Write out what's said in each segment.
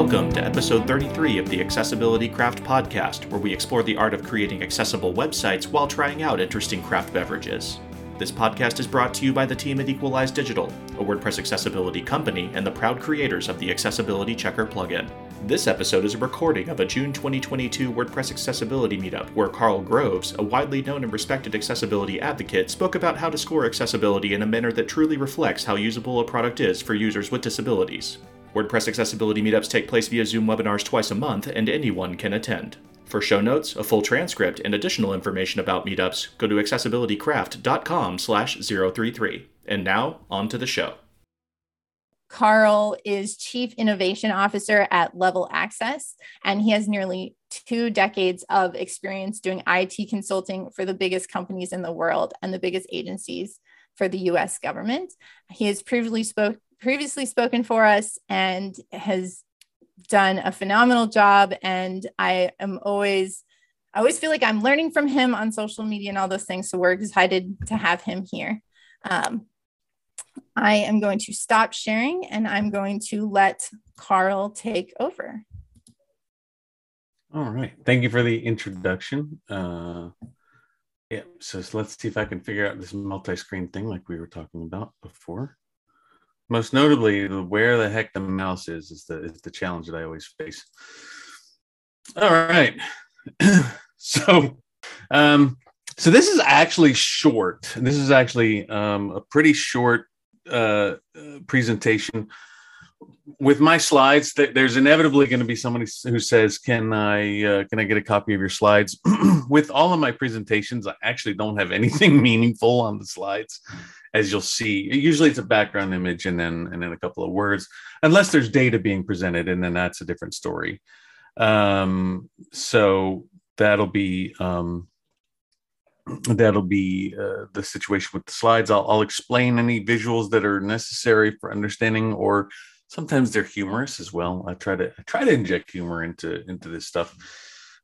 Welcome to episode 33 of the Accessibility Craft Podcast, where we explore the art of creating accessible websites while trying out interesting craft beverages. This podcast is brought to you by the team at Equalize Digital, a WordPress accessibility company and the proud creators of the Accessibility Checker plugin. This episode is a recording of a June 2022 WordPress accessibility meetup where Karl Groves, a widely known and respected accessibility advocate, spoke about how to score accessibility in a manner that truly reflects how usable a product is for users with disabilities. WordPress accessibility meetups take place via Zoom webinars twice a month, and anyone can attend. For show notes, a full transcript, and additional information about meetups, go to accessibilitycraft.com slash 033. And now, on to the show. Karl is Chief Innovation Officer at Level Access, and he has nearly two decades of experience doing IT consulting for the biggest companies in the world and the biggest agencies for the US government. He has previously spoke previously spoken for us and has done a phenomenal job. And I am always, I always feel like I'm learning from him on social media and all those things. So we're excited to have him here. Um, I am going to stop sharing and I'm going to let Karl take over. All right. Thank you for the introduction. Uh, yeah, so let's see if I can figure out this multi-screen thing like we were talking about before. Most notably, where the heck the mouse is is the is the challenge that I always face. All right, so um, so this is actually short. This is actually um, a pretty short uh, presentation. With my slides, there's inevitably going to be somebody who says, "Can I uh, can I get a copy of your slides?" With all of my presentations, I actually don't have anything meaningful on the slides as you'll see usually it's a background image and then and then a couple of words unless there's data being presented and then that's a different story. Um, so that'll be um, that'll be uh, the situation with the slides. I'll, I'll explain any visuals that are necessary for understanding or sometimes they're humorous as well. I try to I try to inject humor into into this stuff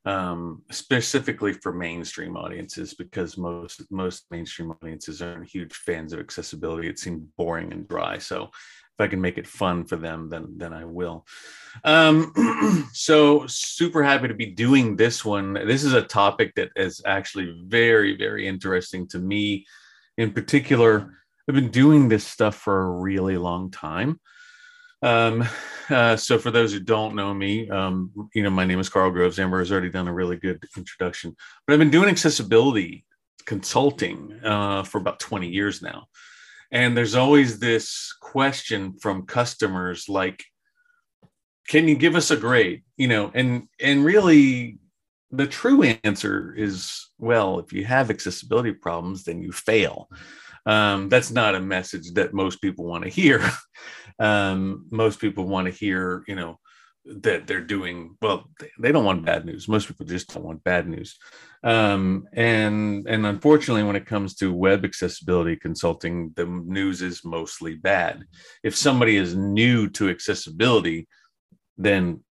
um, specifically for mainstream audiences because most most mainstream audiences aren't huge fans of accessibility. It seems boring and dry. So if I can make it fun for them, then then I will. Um, so super happy to be doing this one. This is a topic that is actually very very interesting to me. In particular, I've been doing this stuff for a really long time. Um, uh, so for those who don't know me, um, you know, my name is Karl Groves. Amber has already done a really good introduction, but I've been doing accessibility consulting uh, for about 20 years now. And there's always this question from customers like, can you give us a grade? You know, and and really the true answer is well, if you have accessibility problems, then you fail. Um, that's not a message that most people want to hear. um, most people want to hear, you know, that they're doing well. They don't want bad news. Most people just don't want bad news. Um, and and unfortunately, when it comes to web accessibility consulting, the news is mostly bad. If somebody is new to accessibility, then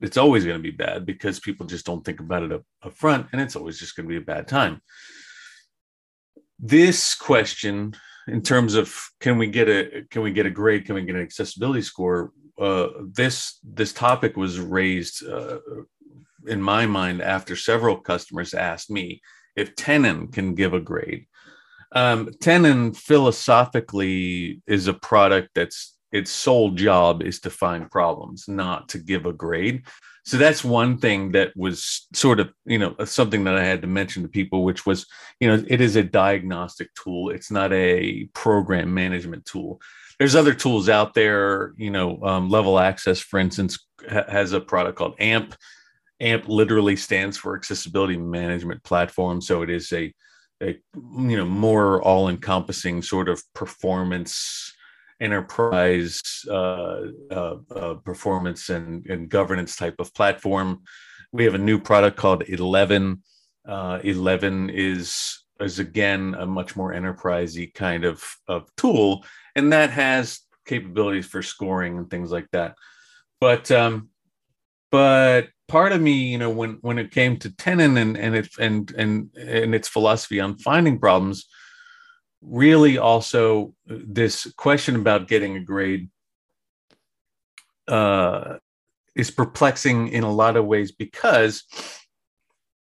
it's always going to be bad because people just don't think about it up, up front, and it's always just going to be a bad time. This question in terms of can we get a can we get a grade? Can we get an accessibility score? Uh, this this topic was raised uh, in my mind after several customers asked me if tenon can give a grade. Um, tenon philosophically is a product that's its sole job is to find problems not to give a grade so that's one thing that was sort of you know something that i had to mention to people which was you know it is a diagnostic tool. It's not a program management tool. There's other tools out there you know um, level access for instance ha- has a product called amp amp literally stands for accessibility management platform. So it is a, a you know more all encompassing sort of performance enterprise uh, uh, uh, performance and, and, governance type of platform. We have a new product called 11. Uh, 11 is is again a much more enterprisey kind of, of tool, and that has capabilities for scoring and things like that. But um, but part of me, you know, when when it came to Tenon and and it and and and its philosophy on finding problems, really also this question about getting a grade uh, is perplexing in a lot of ways because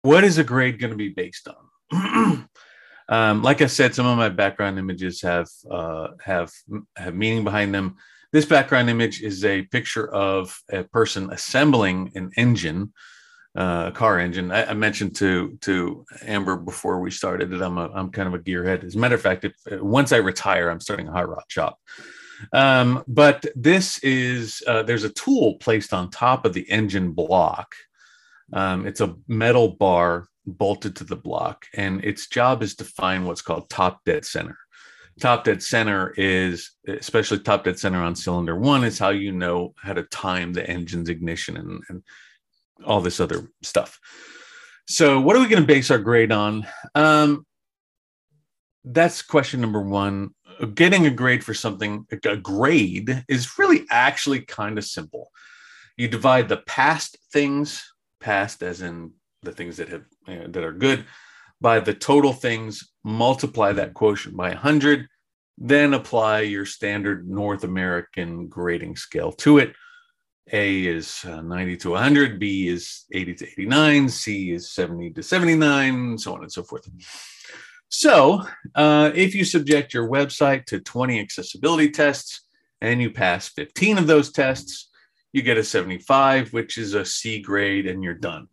what is a grade going to be based on? um, like I said, some of my background images have uh, have have meaning behind them. This background image is a picture of a person assembling an engine, uh, car engine. I, I, mentioned to to Amber before we started that I'm a I'm kind of a gearhead. As a matter of fact, if, once I retire, I'm starting a hot rod shop. Um, but this is uh, there's a tool placed on top of the engine block. Um, it's a metal bar bolted to the block, and its job is to find what's called top dead center. Top dead center is, especially top dead center on cylinder one, is how you know how to time the engine's ignition and, and all this other stuff. So, what are we going to base our grade on? Um, that's question number one getting a grade for something, a grade is really actually kind of simple. You divide the past things, past as in the things that have that are good, by the total things, multiply that quotient by 100, then apply your standard North American grading scale to it. A is uh, 90 to 100, B is 80 to 89, C is 70 to 79, so on and so forth. So, uh, if you subject your website to 20 accessibility tests and you pass 15 of those tests, you get a 75, which is a C grade, and you're done.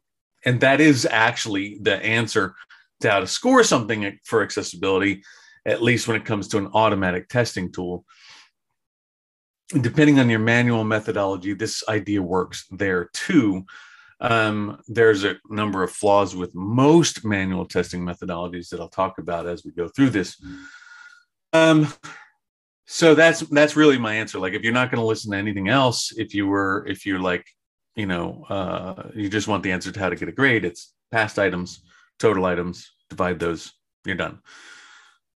And that is actually the answer to how to score something for accessibility, at least when it comes to an automatic testing tool. Depending on your manual methodology, this idea works there too. Um, there's a number of flaws with most manual testing methodologies that I'll talk about as we go through this. Um, so that's that's really my answer. Like, if you're not going to listen to anything else, if you were, if you're like, you know, uh, you just want the answer to how to get a grade, it's past items, total items, divide those, you're done.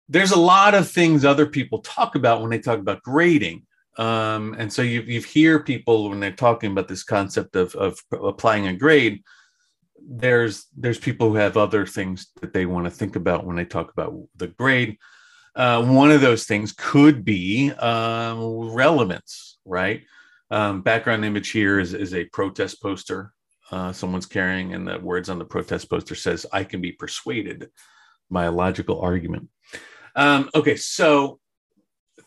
There's a lot of things other people talk about when they talk about grading. Um, and so you you hear people when they're talking about this concept of of applying a grade. There's there's people who have other things that they want to think about when they talk about the grade. Uh, one of those things could be um, relevance, right? Um, background image here is, is a protest poster uh, someone's carrying, and the words on the protest poster says, "I can be persuaded by a logical argument." Um, okay, so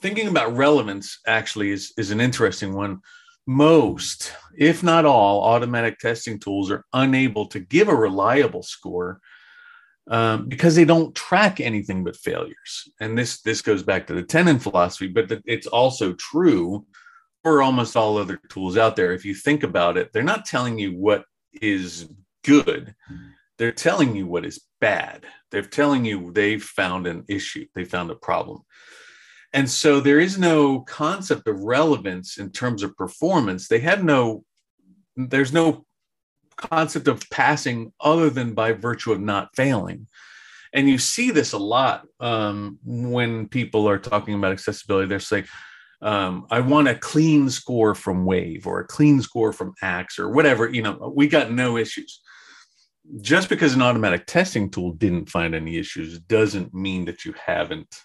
thinking about relevance actually is, is an interesting one. Most, if not all, automatic testing tools are unable to give a reliable score um, because they don't track anything but failures. And this this goes back to the Tenon philosophy, but it's also true for almost all other tools out there. If you think about it, they're not telling you what is good; they're telling you what is bad. They're telling you they've found an issue, they found a problem. And so there is no concept of relevance in terms of performance. They have no, there's no concept of passing other than by virtue of not failing. And you see this a lot um, when people are talking about accessibility. They're saying, um, I want a clean score from Wave or a clean score from Axe or whatever. You know, we got no issues. Just because an automatic testing tool didn't find any issues doesn't mean that you haven't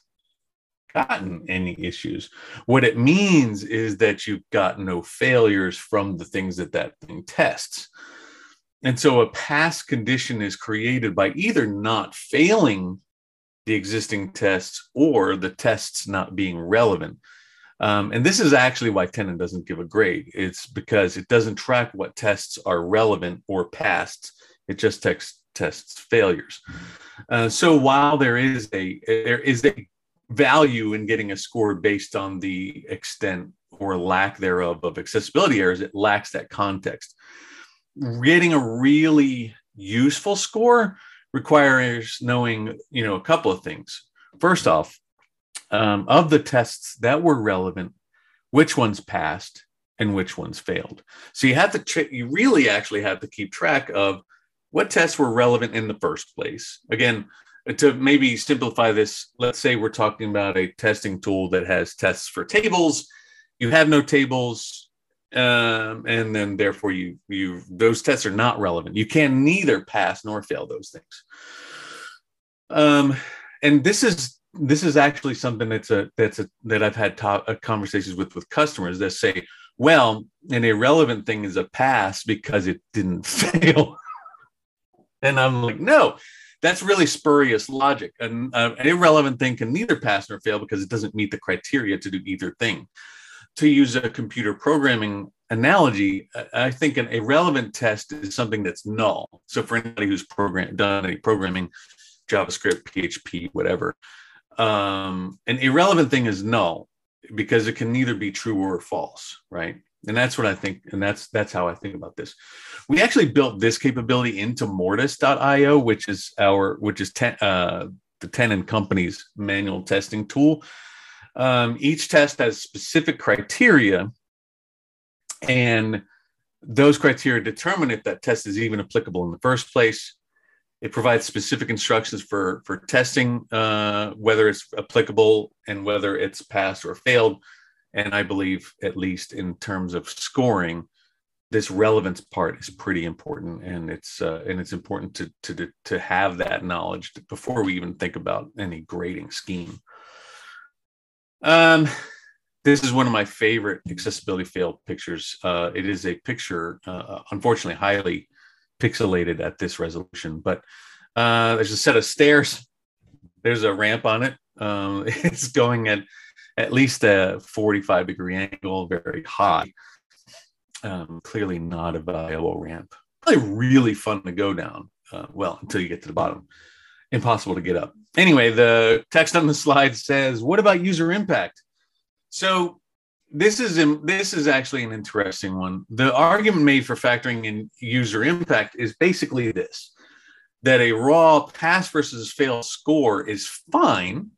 gotten any issues. What it means is that you've got no failures from the things that that thing tests. And so a past condition is created by either not failing the existing tests or the tests not being relevant. Um, and this is actually why Tenon doesn't give a grade. It's because it doesn't track what tests are relevant or passed. It just text, tests failures. Uh, so while there is a there is a value in getting a score based on the extent or lack thereof of accessibility errors. It lacks that context. Getting a really useful score requires knowing, you know, a couple of things. First off, um, of the tests that were relevant, which ones passed and which ones failed. So you have to, you really actually have to keep track of what tests were relevant in the first place. Again, to maybe simplify this, let's say we're talking about a testing tool that has tests for tables. You have no tables, um, and then therefore you you those tests are not relevant. You can neither pass nor fail those things. Um, and this is this is actually something that's a that's a that I've had to- uh, conversations with with customers that say, well, an irrelevant thing is a pass because it didn't fail. and I'm like, no, that's really spurious logic. An, uh, an irrelevant thing can neither pass nor fail because it doesn't meet the criteria to do either thing. To use a computer programming analogy, I think an irrelevant test is something that's null. So for anybody who's program, done any programming, JavaScript, PHP, whatever, um, an irrelevant thing is null because it can neither be true or false, right? And that's what I think, and that's that's how I think about this. We actually built this capability into Mortise.io, which is our which is ten, uh, the Tenon Company's manual testing tool. Um, each test has specific criteria, and those criteria determine if that test is even applicable in the first place. It provides specific instructions for for testing uh, whether it's applicable and whether it's passed or failed. And I believe, at least in terms of scoring, this relevance part is pretty important, and it's uh, and it's important to to to have that knowledge before we even think about any grading scheme. Um, this is one of my favorite accessibility fail pictures. Uh, it is a picture, uh, unfortunately, highly pixelated at this resolution, but uh, there's a set of stairs. There's a ramp on it. Um, it's going at at least a 45 degree angle, very high. Um, clearly not a viable ramp. Probably really fun to go down. Uh, well, until you get to the bottom, impossible to get up. Anyway, the text on the slide says, "What about user impact?" So this is this is actually an interesting one. The argument made for factoring in user impact is basically this: that a raw pass versus fail score is fine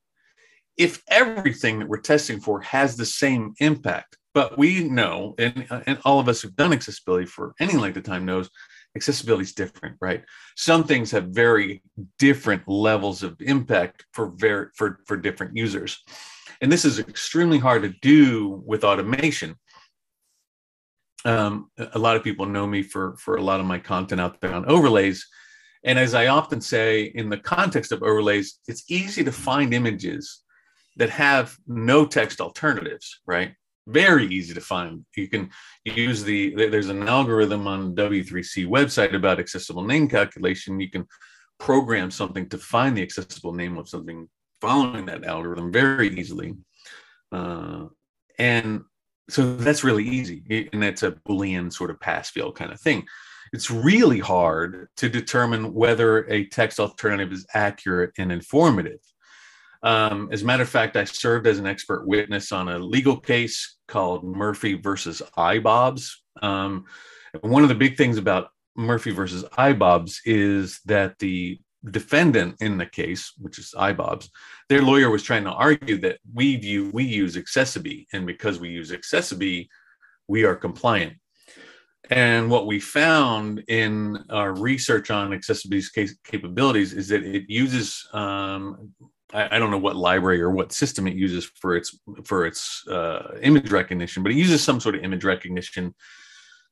if everything that we're testing for has the same impact. But we know, and, and all of us who've done accessibility for any length of time knows, accessibility is different, right? Some things have very different levels of impact for very for for different users. And this is extremely hard to do with automation. Um, a lot of people know me for, for a lot of my content out there on overlays. And as I often say, in the context of overlays, it's easy to find images that have no text alternatives, right? Very easy to find. You can use the, there's an algorithm on W3C website about accessible name calculation. You can program something to find the accessible name of something following that algorithm very easily. Uh, and so that's really easy. And that's a Boolean sort of pass fail kind of thing. It's really hard to determine whether a text alternative is accurate and informative. Um, as a matter of fact, I served as an expert witness on a legal case called Murphy versus Eyebobs. Um, one of the big things about Murphy versus Eyebobs is that the defendant in the case, which is Eyebobs, their lawyer was trying to argue that we view we use accessiBe, and because we use accessiBe, we are compliant. And what we found in our research on accessiBe capabilities is that it uses um, I, I, don't know what library or what system it uses for its for its uh, image recognition, but it uses some sort of image recognition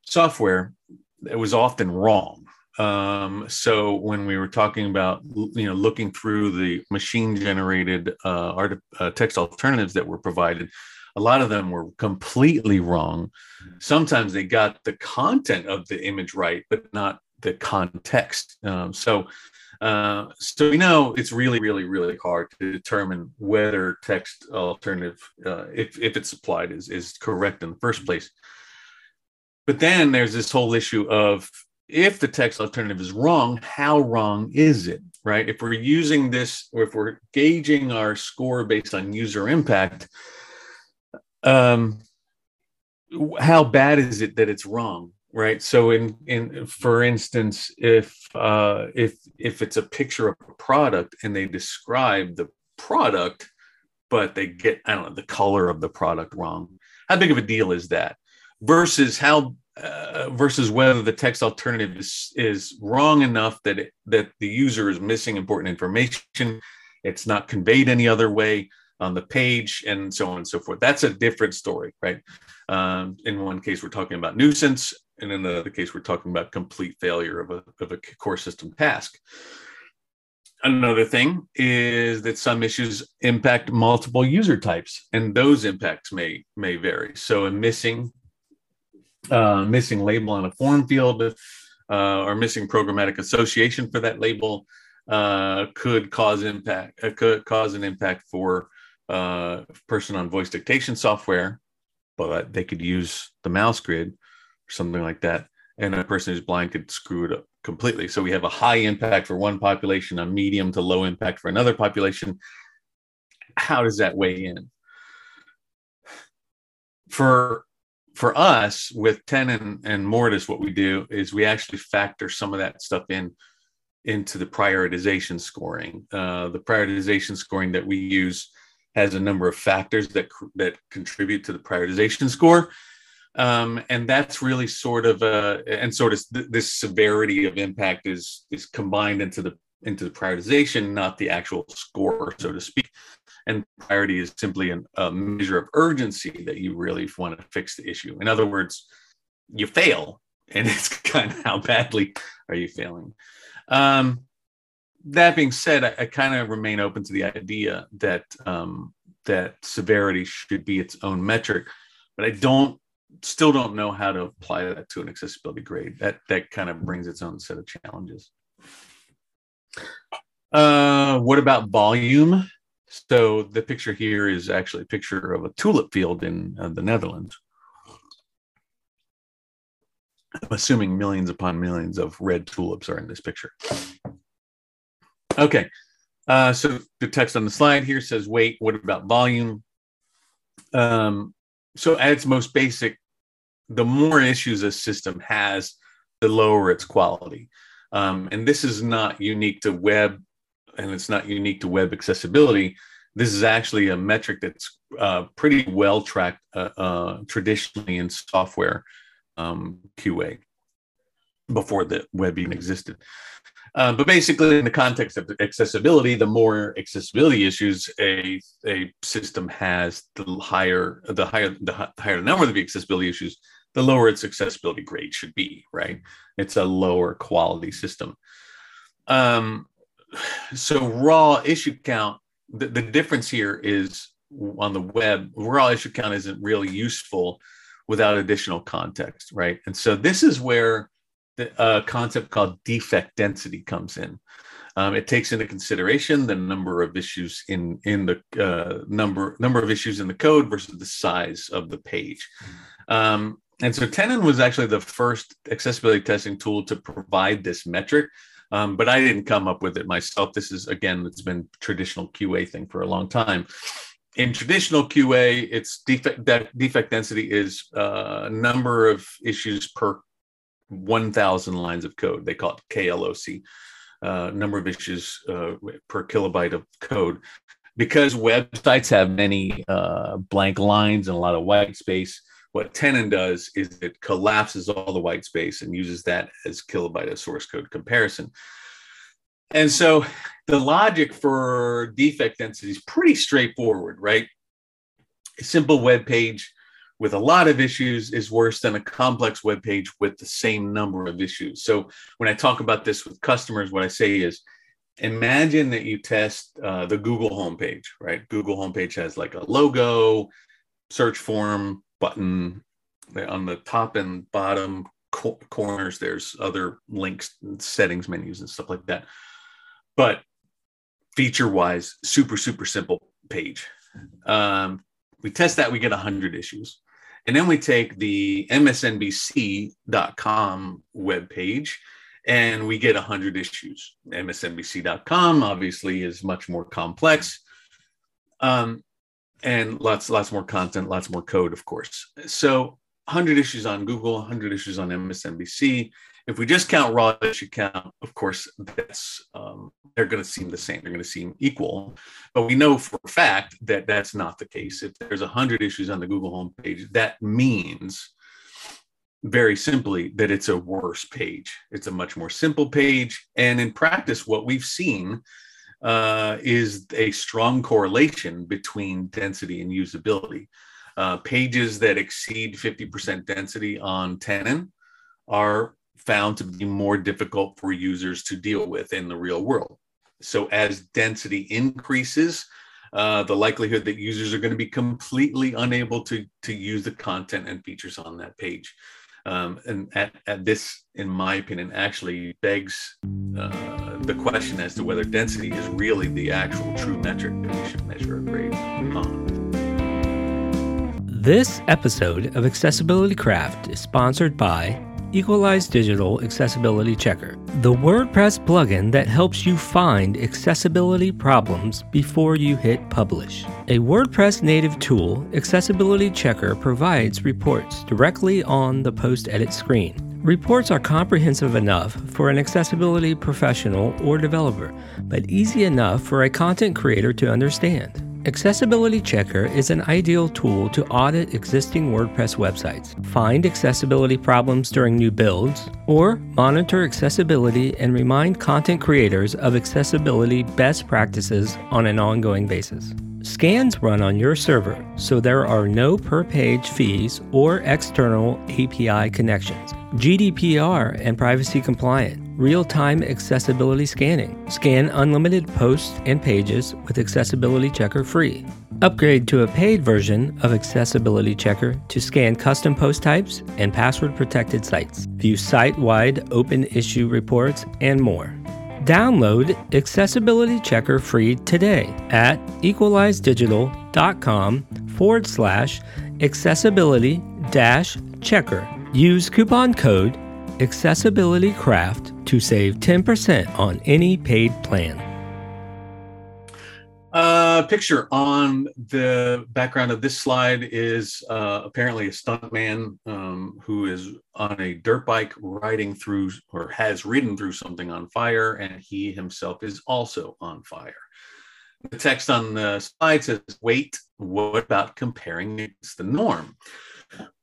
software that was often wrong. Um, so when we were talking about you know looking through the machine generated uh, art, uh, text alternatives that were provided, a lot of them were completely wrong. Sometimes they got the content of the image right, but not the context. Um, so uh, so we know it's really, really, really hard to determine whether text alternative, uh, if, if it's applied, is, is correct in the first place. But then there's this whole issue of if the text alternative is wrong, how wrong is it, right? If we're using this, or if we're gauging our score based on user impact, um, how bad is it that it's wrong? Right? So in in for instance if uh if if it's a picture of a product and they describe the product but they get i don't know the color of the product wrong how big of a deal is that? Versus how uh, versus whether the text alternative is, is wrong enough that it, that the user is missing important information it's not conveyed any other way on the page and so on and so forth. That's a different story right? Um, in one case we're talking about nuisance and in the other case, we're talking about complete failure of a, of a core system task. Another thing is that some issues impact multiple user types, and those impacts may may vary. So a missing uh, missing label on a form field, uh, or missing programmatic association for that label uh, could cause impact. Uh, could cause an impact for uh, person on voice dictation software, but they could use the mouse grid something like that. And a person who's blind could screw it up completely. So we have a high impact for one population, a medium to low impact for another population. How does that weigh in? For for us with Tenon and Mortise, what we do is we actually factor some of that stuff in into the prioritization scoring. Uh, the prioritization scoring that we use has a number of factors that that contribute to the prioritization score, um, and that's really sort of a and sort of th- this severity of impact is is combined into the into the prioritization, not the actual score, so to speak. And priority is simply an, a measure of urgency that you really want to fix the issue. In other words, you fail, and it's kind of how badly are you failing. Um, that being said, I, I kind of remain open to the idea that um, that severity should be its own metric, but I don't still don't know how to apply that to an accessibility grade. That that kind of brings its own set of challenges. Uh, what about volume? So the picture here is actually a picture of a tulip field in uh, the Netherlands. I'm assuming millions upon millions of red tulips are in this picture. Okay, uh, so the text on the slide here says, wait, what about volume? Um, so at its most basic, the more issues a system has, the lower its quality. Um, and this is not unique to web and it's not unique to web accessibility. This is actually a metric that's uh, pretty well tracked uh, uh, traditionally in software um, QA before the web even existed. Uh, but basically, in the context of accessibility, the more accessibility issues a, a system has, the higher the higher the higher the number of the accessibility issues, the lower its accessibility grade should be. Right? It's a lower quality system. Um, so raw issue count, the, the difference here is on the web, raw issue count isn't really useful without additional context, right? And so this is where the uh, concept called defect density comes in. Um, it takes into consideration the number of issues in in the uh, number number of issues in the code versus the size of the page. Um, and so Tenon was actually the first accessibility testing tool to provide this metric um, but I didn't come up with it myself. This is again, it's been traditional QA thing for a long time. In traditional QA, its defect defect density is uh, number of issues per 1,000 lines of code. They call it KLOC, uh, number of issues uh, per kilobyte of code. Because websites have many uh, blank lines and a lot of white space, what Tenon does is it collapses all the white space and uses that as kilobyte of source code comparison. And so the logic for defect density is pretty straightforward, right? A simple web page with a lot of issues is worse than a complex web page with the same number of issues. So when I talk about this with customers, what I say is imagine that you test uh, the Google homepage, right? Google homepage has like a logo, search form, button on the top and bottom co- corners there's other links settings menus and stuff like that. But feature wise super super simple page. Um, we test that we get 100 issues. And then we take the msnbc.com web page and we get 100 issues. Msnbc.com obviously is much more complex. Um, and lots lots more content lots more code of course. So 100 issues on google 100 issues on msnbc if we just count raw issue count of course that's um, they're going to seem the same. They're going to seem equal. But we know for a fact that that's not the case. If there's 100 issues on the google homepage that means very simply that it's a worse page. It's a much more simple page. And in practice what we've seen uh, is a strong correlation between density and usability. Uh, pages that exceed 50% density on Tenon are found to be more difficult for users to deal with in the real world. So, as density increases, uh, the likelihood that users are going to be completely unable to, to use the content and features on that page. Um, and at, at, this, in my opinion, actually begs uh, the question as to whether density is really the actual true metric that we should measure a grade on. This episode of Accessibility Craft is sponsored by Equalize Digital Accessibility Checker, the WordPress plugin that helps you find accessibility problems before you hit publish. A WordPress native tool, Accessibility Checker provides reports directly on the post edit screen. Reports are comprehensive enough for an accessibility professional or developer, but easy enough for a content creator to understand. Accessibility Checker is an ideal tool to audit existing WordPress websites, find accessibility problems during new builds, or monitor accessibility and remind content creators of accessibility best practices on an ongoing basis. Scans run on your server, so there are no per page fees or external API connections. GDPR and privacy compliant real time accessibility scanning. Scan unlimited posts and pages with Accessibility Checker free. Upgrade to a paid version of Accessibility Checker to scan custom post types and password protected sites. View site wide open issue reports and more. Download Accessibility Checker free today at equalizedigital.com forward slash accessibility dash checker. Use coupon code AccessibilityCraft to save 10% on any paid plan. Uh, picture on the background of this slide is uh, apparently a stuntman um, who is on a dirt bike riding through or has ridden through something on fire, and he himself is also on fire. The text on the slide says, Wait, what about comparing against the norm?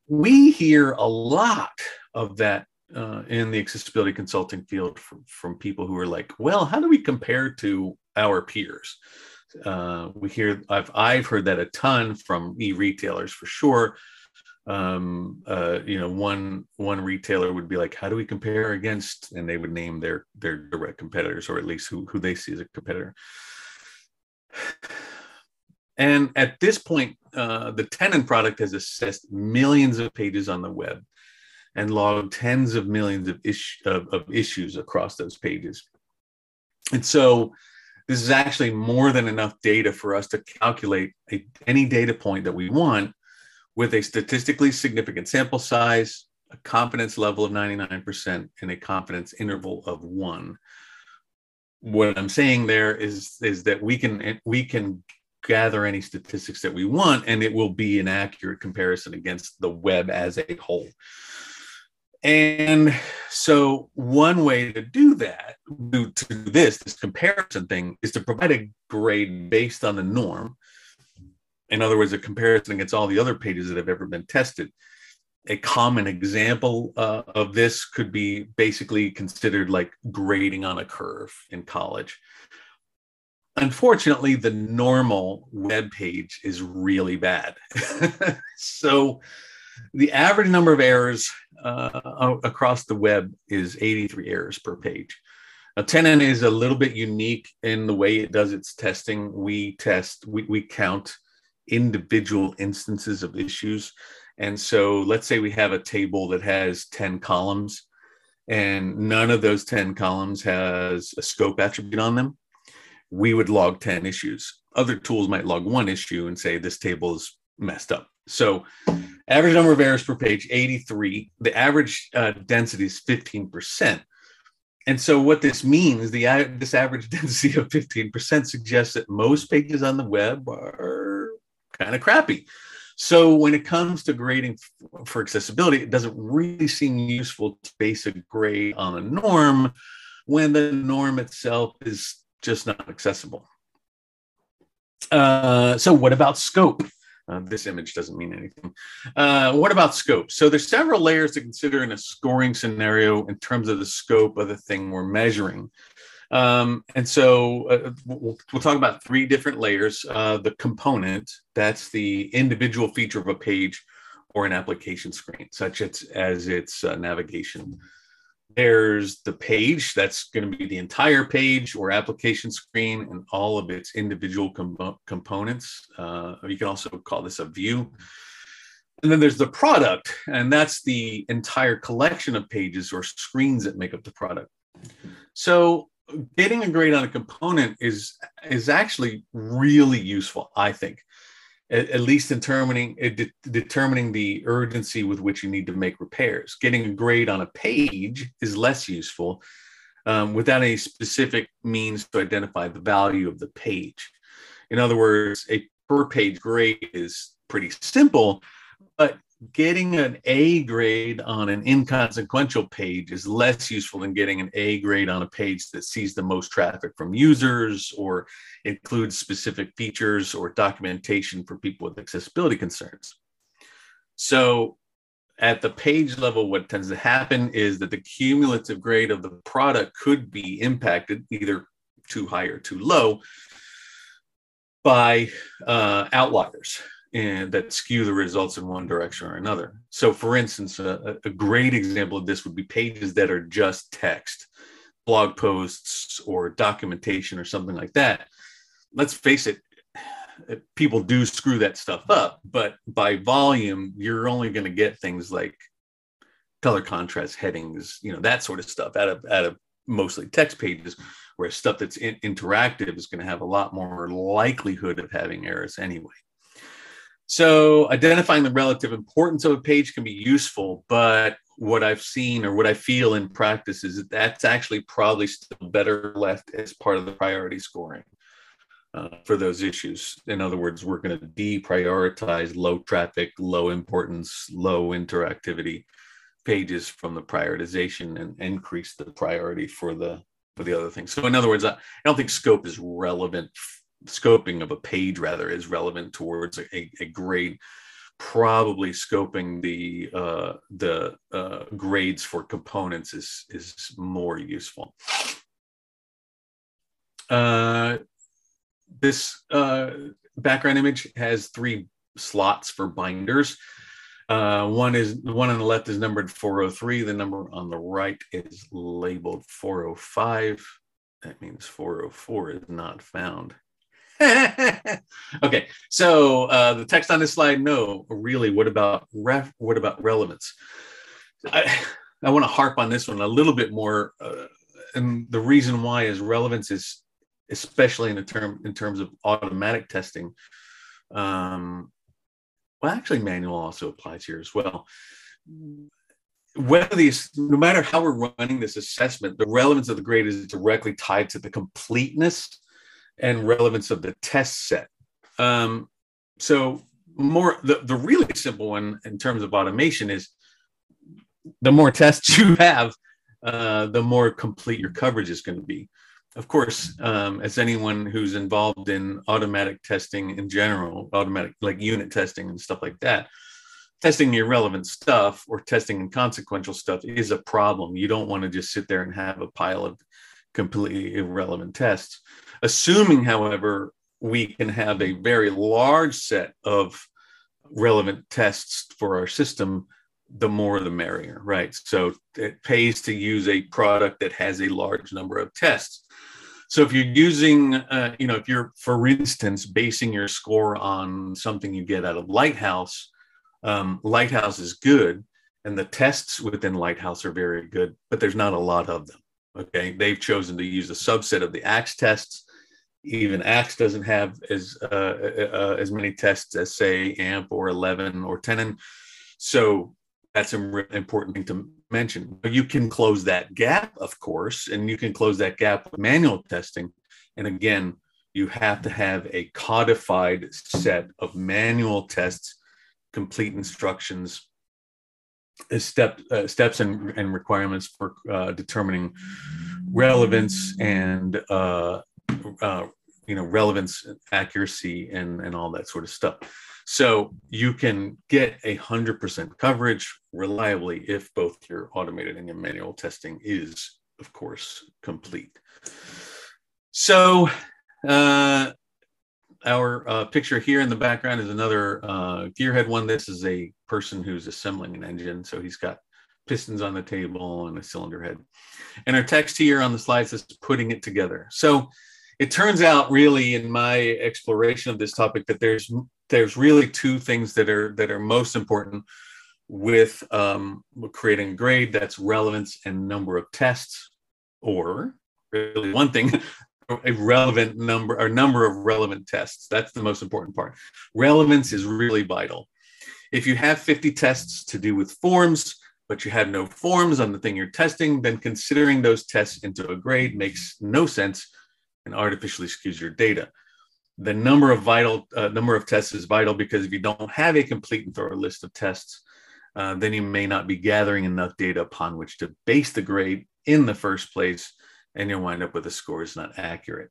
We hear a lot of that uh, in the accessibility consulting field from, from people who are like, well, how do we compare to our peers? Uh, we hear I've I've heard that a ton from e-retailers for sure. Um, uh, you know, one one retailer would be like, "How do we compare against?" And they would name their their direct competitors, or at least who who they see as a competitor. And at this point, uh, the Tenon product has assessed millions of pages on the web and logged tens of millions of, of, of issues across those pages. And so this is actually more than enough data for us to calculate a, any data point that we want with a statistically significant sample size, a confidence level of 99%, and a confidence interval of one. What I'm saying there is, is that we can we can gather any statistics that we want, and it will be an accurate comparison against the web as a whole. And so, one way to do that, to, to do this, this comparison thing, is to provide a grade based on the norm. In other words, a comparison against all the other pages that have ever been tested. A common example uh, of this could be basically considered like grading on a curve in college. Unfortunately, the normal web page is really bad. so, the average number of errors uh, across the web is 83 errors per page. Now, Tenon is a little bit unique in the way it does its testing. We test, we, we count individual instances of issues. And so let's say we have a table that has 10 columns and none of those 10 columns has a scope attribute on them. We would log 10 issues. Other tools might log one issue and say this table is messed up. So average number of errors per page, 83. The average uh, density is 15%. And so what this means, the this average density of 15% suggests that most pages on the web are kind of crappy. So when it comes to grading for accessibility, it doesn't really seem useful to base a grade on a norm when the norm itself is just not accessible. Uh, so what about scope? Uh, this image doesn't mean anything. Uh, what about scope? So there's several layers to consider in a scoring scenario in terms of the scope of the thing we're measuring. Um, and so uh, we'll, we'll, talk about three different layers. Uh, the component, that's the individual feature of a page or an application screen, such as, as its uh, navigation there's the page that's going to be the entire page or application screen and all of its individual com- components. Uh, you can also call this a view. And then there's the product, and that's the entire collection of pages or screens that make up the product. So getting a grade on a component is is actually really useful, I think. At, at least determining de- determining the urgency with which you need to make repairs. Getting a grade on a page is less useful um, without any specific means to identify the value of the page. In other words, a per page grade is pretty simple, but getting an A grade on an inconsequential page is less useful than getting an A grade on a page that sees the most traffic from users or includes specific features or documentation for people with accessibility concerns. So at the page level, what tends to happen is that the cumulative grade of the product could be impacted either too high or too low by uh, outliers and that skew the results in one direction or another. So, for instance, a, a, great example of this would be pages that are just text, blog posts, or documentation, or something like that. Let's face it, people do screw that stuff up, but by volume, you're only going to get things like color contrast headings, you know, that sort of stuff out of out of mostly text pages, where stuff that's in, interactive is going to have a lot more likelihood of having errors anyway. So identifying the relative importance of a page can be useful, but what I've seen or what I feel in practice is that that's actually probably still better left as part of the priority scoring uh, for those issues. In other words, we're going to deprioritize low traffic, low importance, low interactivity pages from the prioritization and increase the priority for the for the other things. So in other words, I, I don't think scope is relevant scoping of a page rather is relevant towards a, a grade probably scoping the uh, the uh, grades for components is is more useful. Uh, this uh, background image has three slots for binders. Uh, one is the one on the left is numbered 403. The number on the right is labeled 405. That means 404 is not found. okay, so uh, the text on this slide, no, really. What about ref? What about relevance? I, I want to harp on this one a little bit more, uh, and the reason why is relevance is, especially in the term in terms of automatic testing. Um, well, actually, manual also applies here as well. Whether these, no matter how we're running this assessment, the relevance of the grade is directly tied to the completeness and relevance of the test set. Um, so more the, the really simple one in terms of automation is the more tests you have, uh, the more complete your coverage is going to be. Of course, um, as anyone who's involved in automatic testing in general, automatic like unit testing and stuff like that, testing irrelevant stuff or testing inconsequential stuff is a problem. You don't want to just sit there and have a pile of completely irrelevant tests. Assuming, however, we can have a very large set of relevant tests for our system, the more the merrier, right? So it pays to use a product that has a large number of tests. So if you're using, uh, you know, if you're, for instance, basing your score on something you get out of Lighthouse, um, Lighthouse is good, and the tests within Lighthouse are very good, but there's not a lot of them. Okay, they've chosen to use a subset of the Axe tests. Even Axe doesn't have as uh, uh, uh, as many tests as say AMP or 11 or Tenon. So that's an important thing to mention. You can close that gap, of course, and you can close that gap with manual testing. And again, you have to have a codified set of manual tests, complete instructions, step uh, steps and, and requirements for uh, determining relevance and uh, uh, you know relevance accuracy and and all that sort of stuff. So you can get a hundred percent coverage reliably if both your automated and your manual testing is of course complete. So uh, our uh, picture here in the background is another uh, gearhead one. This is a person who's assembling an engine. So he's got pistons on the table and a cylinder head. And our text here on the slide says putting it together. So it turns out really in my exploration of this topic that there's there's really two things that are that are most important with um, creating a grade that's relevance and number of tests or really one thing a relevant number or number of relevant tests. That's the most important part. Relevance is really vital. If you have 50 tests to do with forms but you have no forms on the thing you're testing then considering those tests into a grade makes no sense and artificially skews your data. The number of vital uh, number of tests is vital because if you don't have a complete and thorough list of tests uh, then you may not be gathering enough data upon which to base the grade in the first place, and you'll wind up with a score that's not accurate.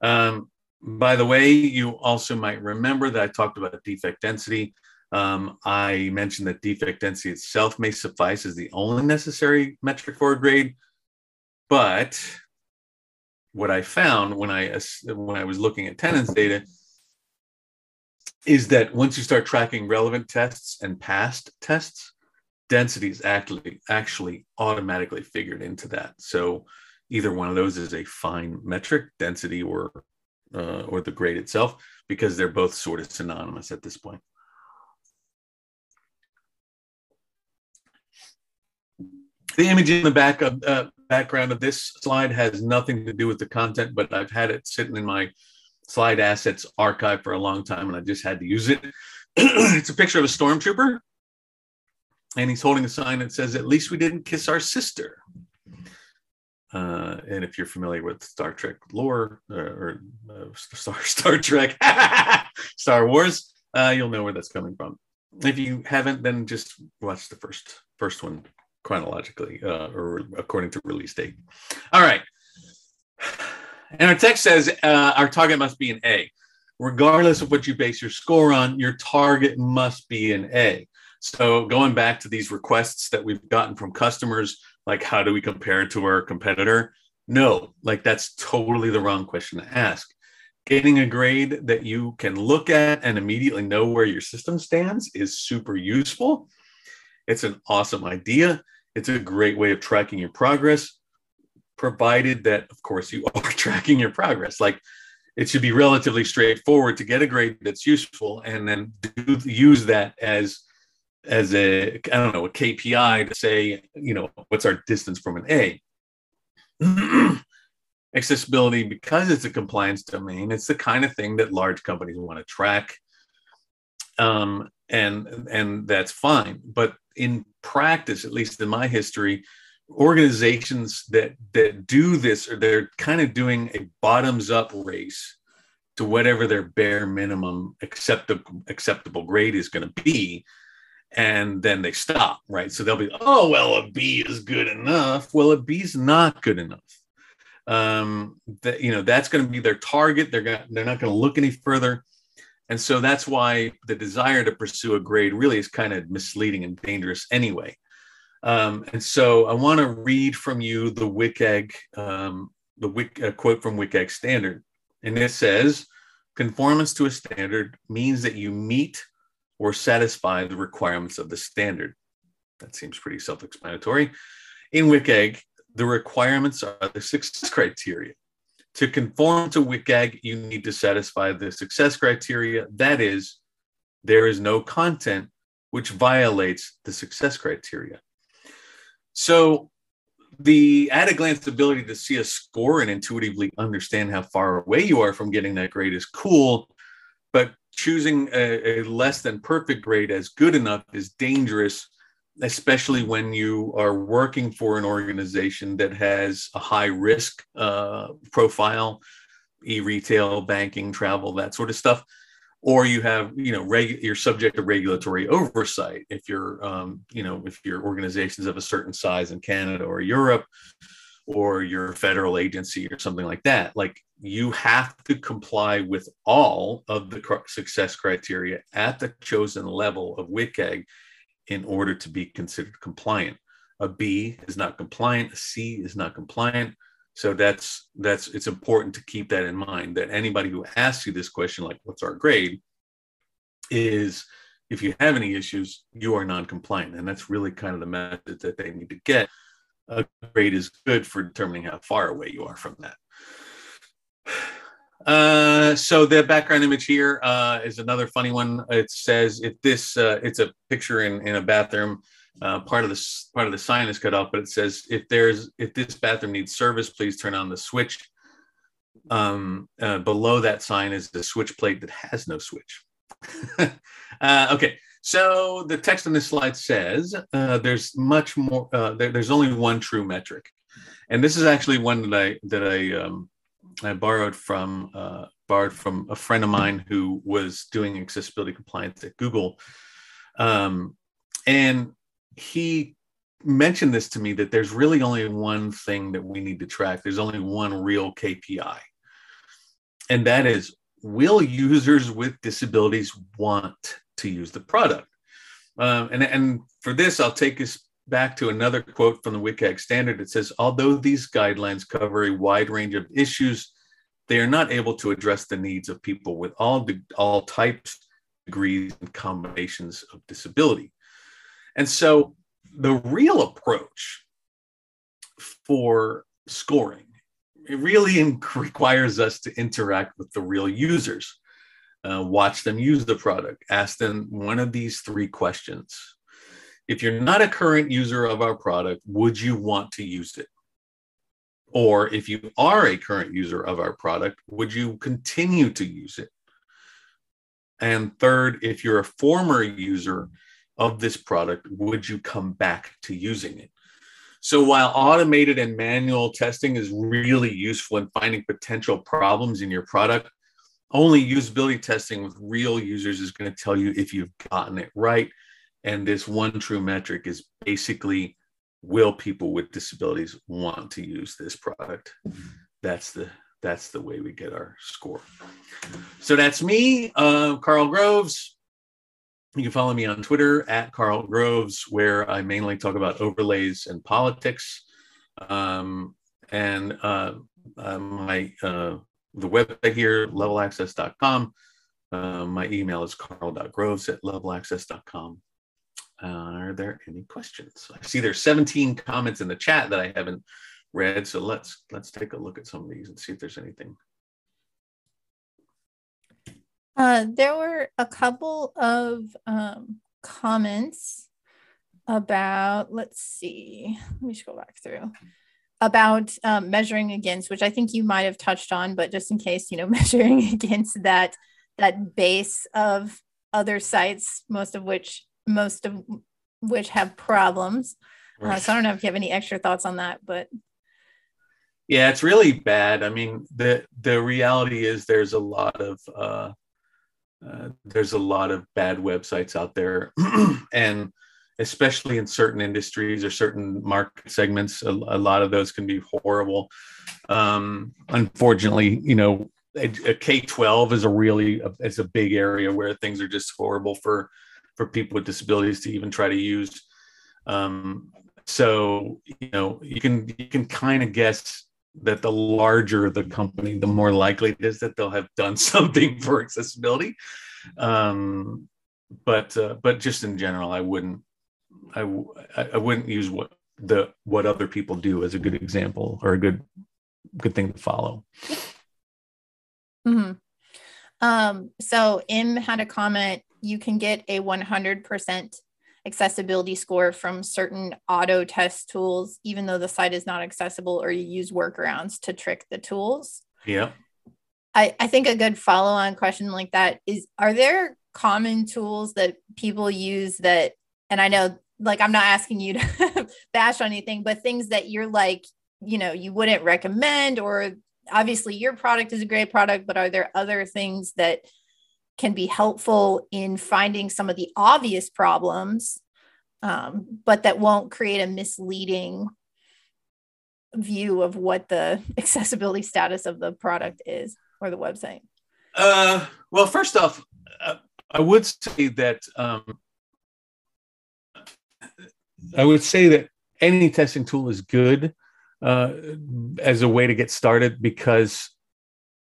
Um, by the way, you also might remember that I talked about defect density. Um, I mentioned that defect density itself may suffice as the only necessary metric for a grade, but what I found when I when I was looking at Tenon's data is that once you start tracking relevant tests and past tests, density is actually actually automatically figured into that. So either one of those is a fine metric, density or uh, or the grade itself, because they're both sort of synonymous at this point. The image in the back of uh, background of this slide has nothing to do with the content, but I've had it sitting in my slide assets archive for a long time and I just had to use it. it's a picture of a stormtrooper and he's holding a sign that says, At least we didn't kiss our sister. Uh, and if you're familiar with Star Trek lore uh, or uh, Star, Star Trek, Star Wars, uh, you'll know where that's coming from. If you haven't, then just watch the first first one chronologically uh, or according to release date. All right. And our text says uh, our target must be an A. Regardless of what you base your score on, your target must be an A. So going back to these requests that we've gotten from customers, like how do we compare to our competitor? No, like that's totally the wrong question to ask. Getting a grade that you can look at and immediately know where your system stands is super useful. It's an awesome idea. It's a great way of tracking your progress provided that, of course, you are tracking your progress. Like it should be relatively straightforward to get a grade that's useful and then do, use that as as a I don't know a KPI to say you know what's our distance from an A. Accessibility, because it's a compliance domain, it's the kind of thing that large companies want to track, um, and and that's fine. But in practice, at least in my history, organizations that that do this or they're kind of doing a bottoms up race to whatever their bare minimum acceptable acceptable grade is going to be and then they stop right? So they'll be oh well a b is good enough. Well a b is not good enough. Um that you know that's going to be their target. They're going they're not going to look any further. And so that's why the desire to pursue a grade really is kind of misleading and dangerous anyway. Um, and so I want to read from you the WCAG, um, the WIC, quote from WCAG standard. And it says, conformance to a standard means that you meet or satisfy the requirements of the standard. That seems pretty self-explanatory. In WCAG, the requirements are the success criteria. To conform to WCAG, you need to satisfy the success criteria. That is, there is no content which violates the success criteria. So the at a glance ability to see a score and intuitively understand how far away you are from getting that grade is cool, but choosing a, a, less than perfect grade as good enough is dangerous, especially when you are working for an organization that has a high risk uh, profile, e retail, banking, travel, that sort of stuff. Or you have you know reg- you're subject to regulatory oversight if you're um, you know if your organization's of a certain size in canada or europe or your federal agency or something like that like you have to comply with all of the success criteria at the chosen level of WCAG in order to be considered compliant. A b is not compliant a c is not compliant. So that's that's it's important to keep that in mind that anybody who asks you this question like what's our grade is if you have any issues you are non-compliant and that's really kind of the message that they need to get a grade is good for determining how far away you are from that Uh, so the background image here uh, is another funny one. It says if this, uh, it's a picture in, in a bathroom. Uh, part of this part of the sign is cut off, but it says if there's if this bathroom needs service, please turn on the switch. Um, uh, below that sign is the switch plate that has no switch. uh, okay, so the text on this slide says uh, there's much more. Uh, there, there's only one true metric, and this is actually one that I that I um, I borrowed from uh, borrowed from a friend of mine who was doing accessibility compliance at Google, um, and he mentioned this to me that there's really only one thing that we need to track. There's only one real KPI, and that is will users with disabilities want to use the product? Um, and, and for this, I'll take us back to another quote from the WCAG standard. It says, although these guidelines cover a wide range of issues, they are not able to address the needs of people with all, all types, degrees, and combinations of disability. And so the real approach for scoring it really requires us to interact with the real users uh, watch them use the product. Ask them one of these three questions. If you're not a current user of our product would you want to use it? Or if you are a current user of our product would you continue to use it? And third if you're a former user of this product would you come back to using it? So while automated and manual testing is really useful in finding potential problems in your product, only usability testing with real users is going to tell you if you've gotten it right. And this one true metric is basically will people with disabilities want to use this product? That's the that's the way we get our score. So that's me, uh, Karl Groves. You can follow me on Twitter at Karl Groves, where I mainly talk about overlays and politics. Um, and uh, uh, my uh, the website here, levelaccess.com. Uh, my email is karl.groves at levelaccess.com. Uh, are there any questions? I see there's 17 comments in the chat that I haven't read, so let's let's take a look at some of these and see if there's anything. Uh, there were a couple of um, comments about, let's see, let me go back through about um, measuring against, which I think you might have touched on, but just in case, you know, measuring against that that base of other sites, most of which most of which have problems. Right. Uh, so I don't know if you have any extra thoughts on that, but yeah, it's really bad. I mean, the the reality is there's a lot of uh, uh, there's a lot of bad websites out there and especially in certain industries or certain market segments a, a lot of those can be horrible um, unfortunately you know a, a k-12 is a really a, is a big area where things are just horrible for for people with disabilities to even try to use um, so you know you can you can kind of guess that the larger the company, the more likely it is that they'll have done something for accessibility. Um, but uh, but just in general, I wouldn't I, I wouldn't use what the what other people do as a good example or a good good thing to follow. Mm-hmm. Um, so Im had a comment. You can get a 100% accessibility score from certain auto test tools, even though the site is not accessible or you use workarounds to trick the tools. Yeah. I, I think a good follow on question like that is Are there common tools that people use that, and I know like I'm not asking you to bash on anything, but things that you're like, you know, you wouldn't recommend, or obviously your product is a great product, but are there other things that can be helpful in finding some of the obvious problems, um, but that won't create a misleading view of what the accessibility status of the product is or the website? Uh, well, first off, uh, I would say that um, I would say that any testing tool is good uh, as a way to get started because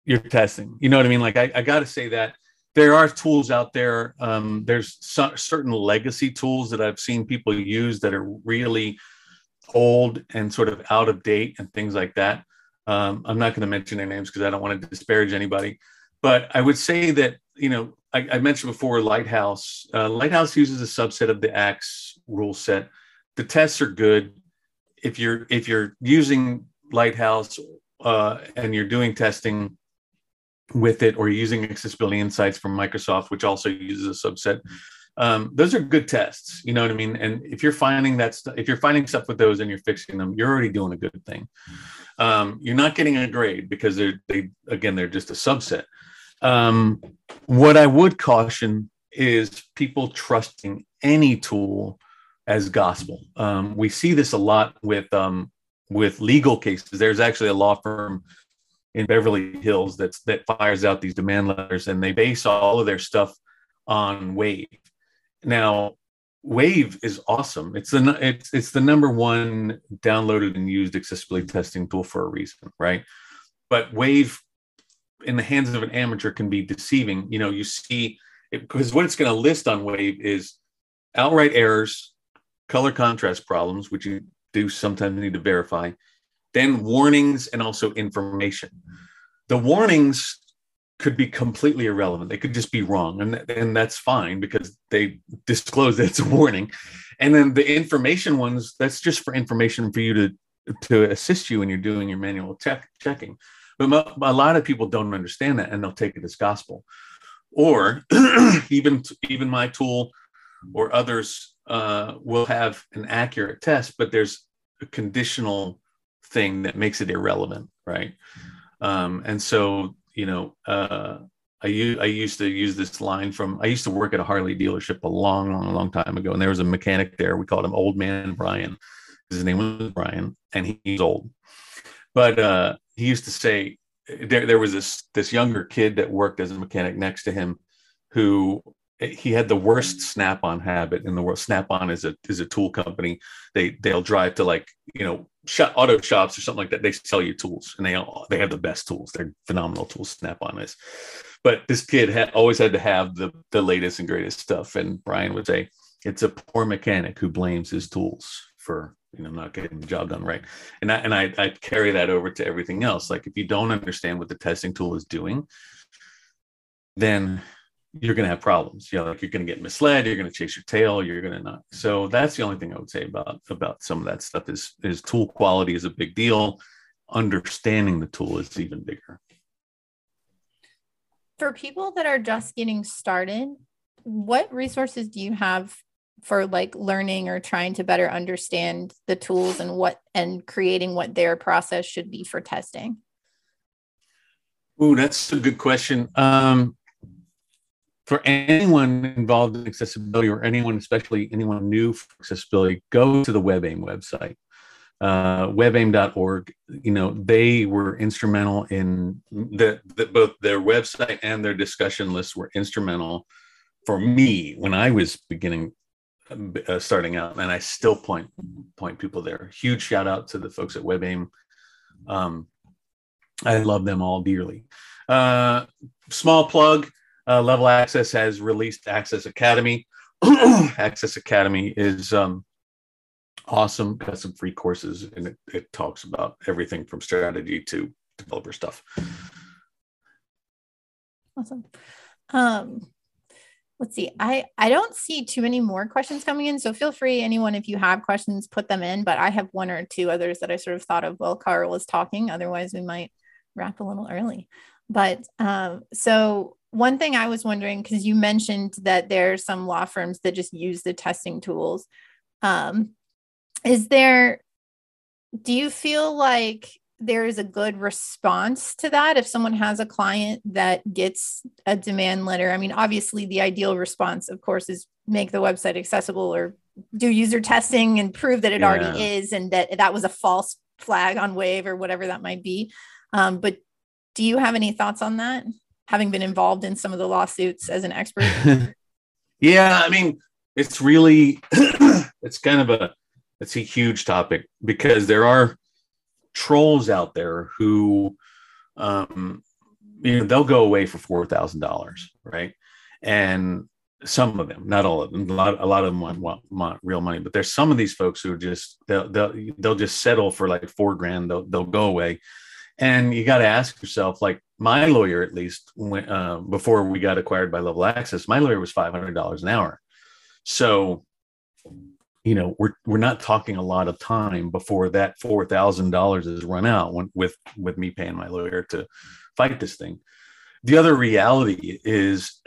you're testing. You know what I mean? Like I, I got to say that there are tools out there. Um, there's so, certain legacy tools that I've seen people use that are really old and sort of out of date and things like that. Um, I'm not going to mention their names because I don't want to disparage anybody, but I would say that you know I, I mentioned before Lighthouse. Uh, Lighthouse uses a subset of the Axe rule set. The tests are good. If you're if you're using Lighthouse uh, and you're doing testing with it, or using Accessibility Insights from Microsoft, which also uses a subset, um, those are good tests. You know what I mean? And if you're finding that st- if you're finding stuff with those and you're fixing them, you're already doing a good thing. Um, you're not getting a grade because they're they again they're just a subset. Um, what I would caution is people trusting any tool as gospel. Um, we see this a lot with um, with legal cases. There's actually a law firm in Beverly Hills that's that fires out these demand letters, and they base all of their stuff on Wave. Now, Wave is awesome. It's the it's it's the number one downloaded and used accessibility testing tool for a reason, right? But Wave in the hands of an amateur can be deceiving. You know, you see because what it's going to list on Wave is outright errors, color contrast problems, which you do sometimes need to verify, then warnings and also information. The warnings could be completely irrelevant. They could just be wrong, and and that's fine because they disclose that it's a warning. And then the information ones, that's just for information for you to to assist you when you're doing your manual check checking. But a lot of people don't understand that, and they'll take it as gospel. Or even even my tool or others uh, will have an accurate test, but there's a conditional thing that makes it irrelevant, right? Um, and so you know, uh, I, u- I used to use this line from I used to work at a Harley dealership a long, long, long time ago, and there was a mechanic there. We called him Old Man Brian. His name was Brian, and he, he's old. But uh, he used to say there there was this this younger kid that worked as a mechanic next to him, who he had the worst Snap-on habit in the world. Snap-on is a is a tool company. They they'll drive to like you know shop, auto shops or something like that. They sell you tools, and they they have the best tools. They're phenomenal tools. Snap-on is, but this kid had always had to have the the latest and greatest stuff. And Brian would say, "It's a poor mechanic who blames his tools for you know not getting the job done right." And I and I I carry that over to everything else. Like if you don't understand what the testing tool is doing, then you're going to have problems. You know, like you're going to get misled, you're going to chase your tail, you're going to not. So that's the only thing I would say about about some of that stuff is is tool quality is a big deal. Understanding the tool is even bigger. For people that are just getting started, what resources do you have for like learning or trying to better understand the tools and what and creating what their process should be for testing? Ooh, that's a good question. Um, for anyone involved in accessibility or anyone, especially anyone new for accessibility, go to the WebAIM website. Uh, webaim.org, you know, they were instrumental in the, the, both their website and their discussion lists were instrumental for me when I was beginning, uh, starting out, and I still point point people there. Huge shout out to the folks at WebAIM. Um, I love them all dearly. Uh, small plug uh, Level Access has released Access Academy. Access Academy is um, awesome. Got some free courses, and it, it talks about everything from strategy to developer stuff. Awesome. Um, let's see. I I don't see too many more questions coming in, so feel free, anyone, if you have questions, put them in. But I have one or two others that I sort of thought of while Karl was talking. Otherwise, we might wrap a little early. But um, so one thing I was wondering, because you mentioned that there are some law firms that just use the testing tools. Um, is there, do you feel like there is a good response to that if someone has a client that gets a demand letter? I mean, obviously, the ideal response, of course, is make the website accessible or do user testing and prove that it yeah. already is and that that was a false flag on Wave or whatever that might be. Um, but do you have any thoughts on that? Having been involved in some of the lawsuits as an expert? yeah, I mean, it's really it's kind of a it's a huge topic because there are trolls out there who um you know they'll go away for four thousand dollars, right? And some of them, not all of them, a lot, a lot of them want, want, want real money, but there's some of these folks who just they'll they'll, they'll just settle for like four grand. They'll they'll go away, and you got to ask yourself, like my lawyer, at least when, uh, before we got acquired by Level Access, my lawyer was five hundred dollars an hour. So, you know, we're we're not talking a lot of time before that four thousand dollars is run out when, with with me paying my lawyer to fight this thing. The other reality is,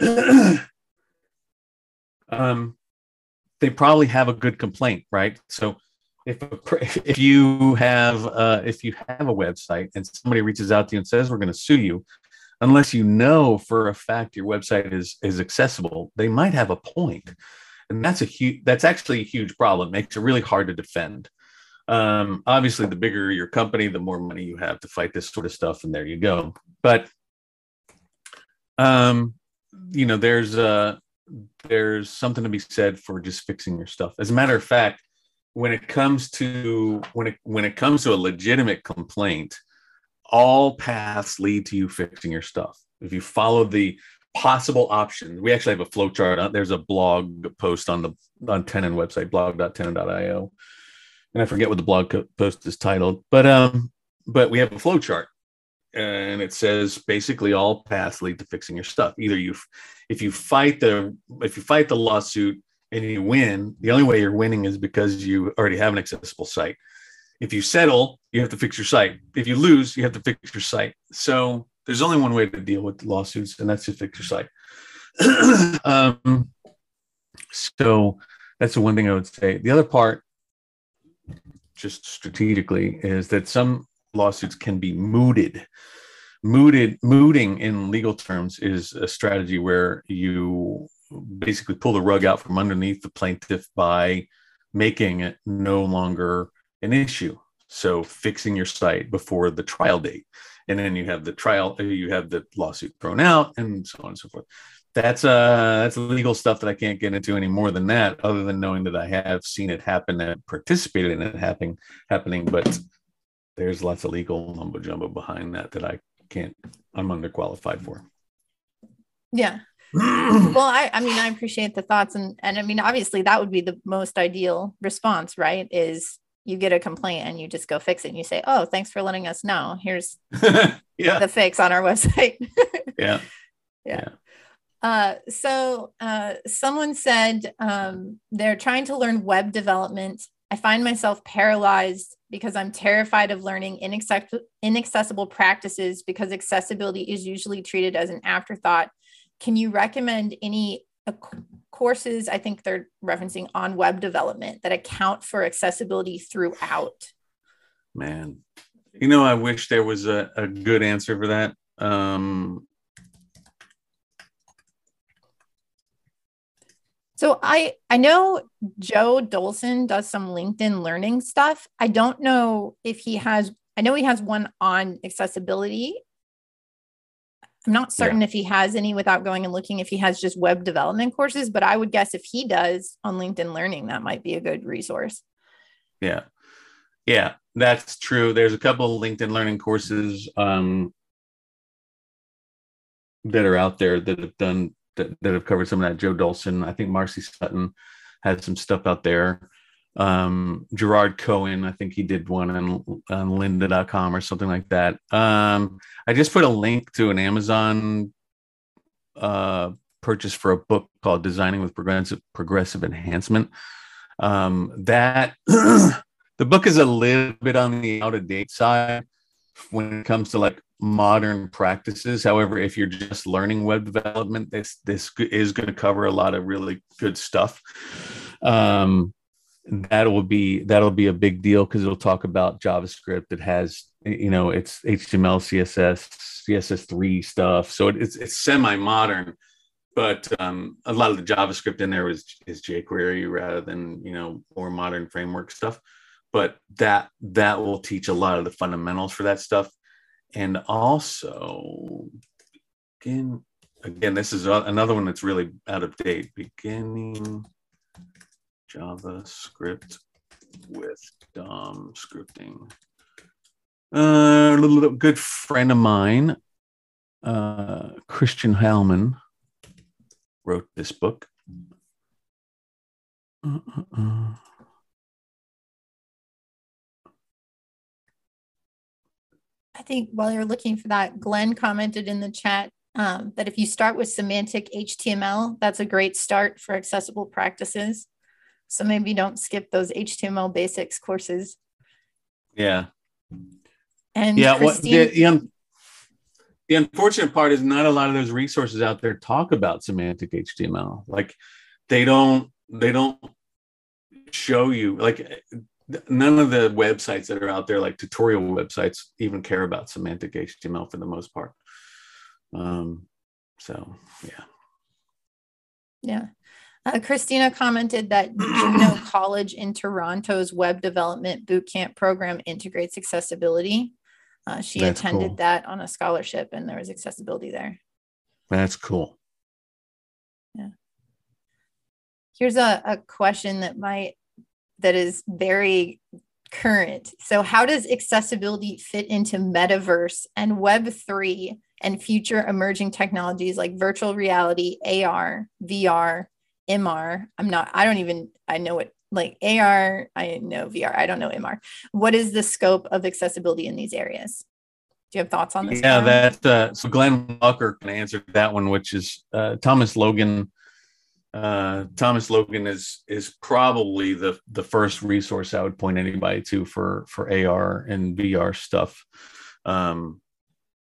um, they probably have a good complaint, right? So if if you have uh, if you have a website and somebody reaches out to you and says we're going to sue you, unless you know for a fact your website is is accessible, they might have a point, and that's a huge that's actually a huge problem. It makes it really hard to defend. Um, obviously, the bigger your company, the more money you have to fight this sort of stuff, and there you go. But um, you know, there's uh there's something to be said for just fixing your stuff. As a matter of fact when it comes to when it when it comes to a legitimate complaint all paths lead to you fixing your stuff. If you follow the possible options we actually have a flow chart there's a blog post on the on tenon website blog.tenon.io and i forget what the blog post is titled but um but we have a flow chart and it says basically all paths lead to fixing your stuff. Either you if you fight the if you fight the lawsuit and you win, the only way you're winning is because you already have an accessible site. If you settle, you have to fix your site. If you lose, you have to fix your site. So there's only one way to deal with lawsuits, and that's to fix your site. um, so that's the one thing I would say. The other part, just strategically, is that some lawsuits can be mooted. Mooted, mooting in legal terms is a strategy where you basically pull the rug out from underneath the plaintiff by making it no longer an issue. So fixing your site before the trial date. And then you have the trial, you have the lawsuit thrown out and so on and so forth. That's uh that's legal stuff that I can't get into any more than that, other than knowing that I have seen it happen and participated in it happening happening, but there's lots of legal mumbo jumbo behind that that I can't I'm underqualified for. Yeah, well, I, I mean, I appreciate the thoughts, and and I mean, obviously, that would be the most ideal response, right? Is you get a complaint and you just go fix it, and you say, "Oh, thanks for letting us know. Here's yeah. the fix on our website." yeah. yeah. Uh, so uh, someone said um, they're trying to learn web development. I find myself paralyzed because I'm terrified of learning inaccessible practices because accessibility is usually treated as an afterthought can you recommend any uh, courses? I think they're referencing on web development that account for accessibility throughout. Man, you know, I wish there was a, a good answer for that. Um, So I I know Joe Dolson does some LinkedIn learning stuff. I don't know if he has I know he has one on accessibility I'm not certain yeah. if he has any without going and looking if he has just web development courses, but I would guess if he does on LinkedIn Learning, that might be a good resource. Yeah. Yeah, that's true. There's a couple of LinkedIn Learning courses um, that are out there that have done that, that have covered some of that. Joe Dolson, I think Marcy Sutton had some stuff out there um, Gerard Cohen. I think he did one on, on lynda.com or something like that. Um, I just put a link to an Amazon uh, purchase for a book called Designing with Progressive, Progressive Enhancement. Um, that the book is a little bit on the out of date side when it comes to like modern practices. However, if you're just learning web development, this this is going to cover a lot of really good stuff. Um, that will be that'll be a big deal because it'll talk about JavaScript. It has you know it's HTML, CSS, CSS3 stuff. So it's it's semi modern, but um, a lot of the JavaScript in there is is jQuery rather than you know more modern framework stuff. But that that will teach a lot of the fundamentals for that stuff, and also again again this is another one that's really out of date. Beginning JavaScript with DOM scripting. Uh, a little good friend of mine, uh, Christian Heilmann, wrote this book. Uh. I think while you're looking for that, Glenn commented in the chat um, that if you start with semantic HTML, that's a great start for accessible practices. So maybe don't skip those HTML basics courses. Yeah. And yeah. What Christine, the, the, the unfortunate part is not a lot of those resources out there talk about semantic HTML. Like they don't they don't show you like none of the websites that are out there like tutorial websites even care about semantic html for the most part um so yeah yeah. Uh, Christina commented that Juno College in Toronto's web development bootcamp program integrates accessibility. Uh, she That's attended cool. that on a scholarship, and there was accessibility there. that's cool Yeah. Here's a, a question that might that is very current. So, how does accessibility fit into metaverse and Web three and future emerging technologies like virtual reality, AR, VR, MR? I'm not. I don't even. I know it like AR. I know VR. I don't know MR. What is the scope of accessibility in these areas? Do you have thoughts on this? yeah Karen? that uh, so glenn walker can answer that one which is uh, thomas logan uh, thomas logan is is probably the the first resource i would point anybody to for for ar and vr stuff um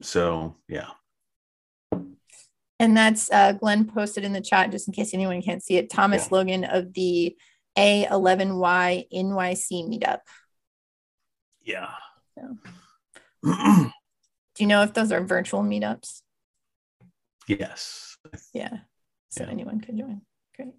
so yeah And that's uh, Glenn posted in the chat just in case anyone can't see it. Thomas Yeah. Logan of the A11Y NYC meetup. yeah Do you know if those are virtual meetups? yes Yeah. So Yeah. anyone could join. Great.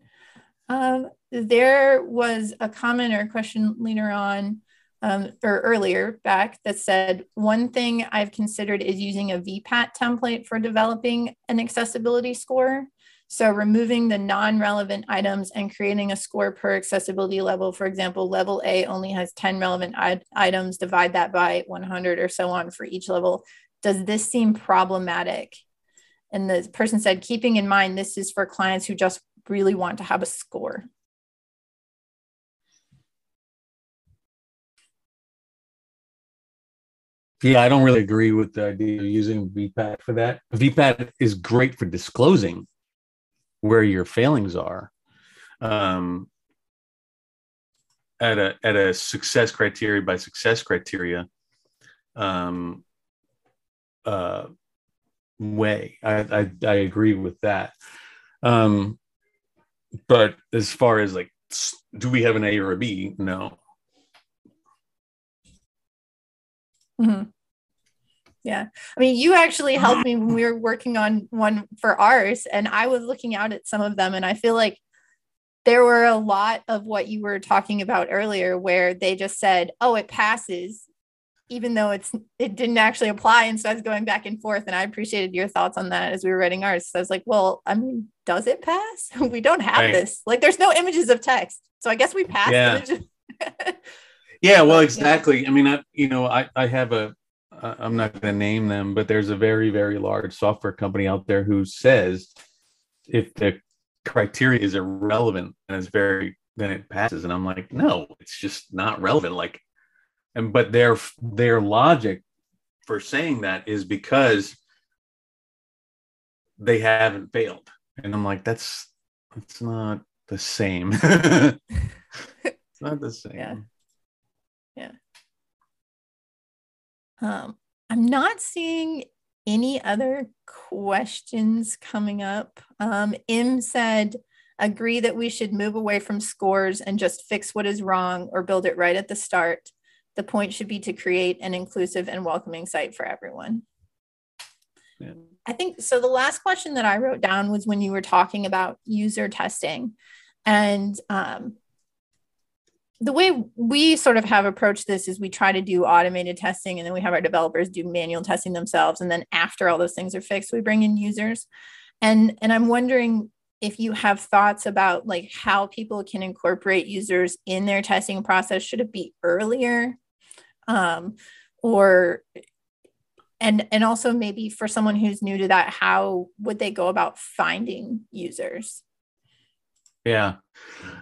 Um, there was a comment or a question later on um, or earlier back that said one thing I've considered is using a VPAT template for developing an accessibility score. So removing the non-relevant items and creating a score per accessibility level. For example, level A only has 10 relevant I- items, divide that by 100 or so on for each level. Does this seem problematic? And the person said, keeping in mind this is for clients who just really want to have a score. Yeah, I don't really agree with the idea of using VPAT for that. VPAT is great for disclosing where your failings are um, at a at a success criteria by success criteria um, uh, way. I, I I agree with that. Um, but as far as like, do we have an A or a B? No. Mhm. Yeah. I mean, you actually helped me when we were working on one for ours, and I was looking out at some of them, and I feel like there were a lot of what you were talking about earlier where they just said, oh, it passes, even though it's it didn't actually apply. And so I was going back and forth, and I appreciated your thoughts on that as we were writing ours. So I was like, well, I mean, does it pass? we don't have Right. this. Like, there's no images of text. So I guess we passed Yeah. Yeah, well, But, yeah. exactly. I mean, I, you know, I, I have a i'm not going to name them, but there's a very, very large software company out there who says if the criteria is irrelevant and it's very, then it passes. And I'm like, no, it's just not relevant. Like, and but their their logic for saying that is because they haven't failed, and I'm like, that's that's not the same. it's not the same. Yeah. Um, I'm not seeing any other questions coming up. Um, Im said, agree that we should move away from scores and just fix what is wrong or build it right at the start. The point should be to create an inclusive and welcoming site for everyone. Yeah. I think so. The last question that I wrote down was when you were talking about user testing. And um, the way we sort of have approached this is we try to do automated testing and then we have our developers do manual testing themselves. And then after all those things are fixed, we bring in users. And, and I'm wondering if you have thoughts about like how people can incorporate users in their testing process. Should it be earlier? Um, or and and also maybe for someone who's new to that how would they go about finding users Yeah.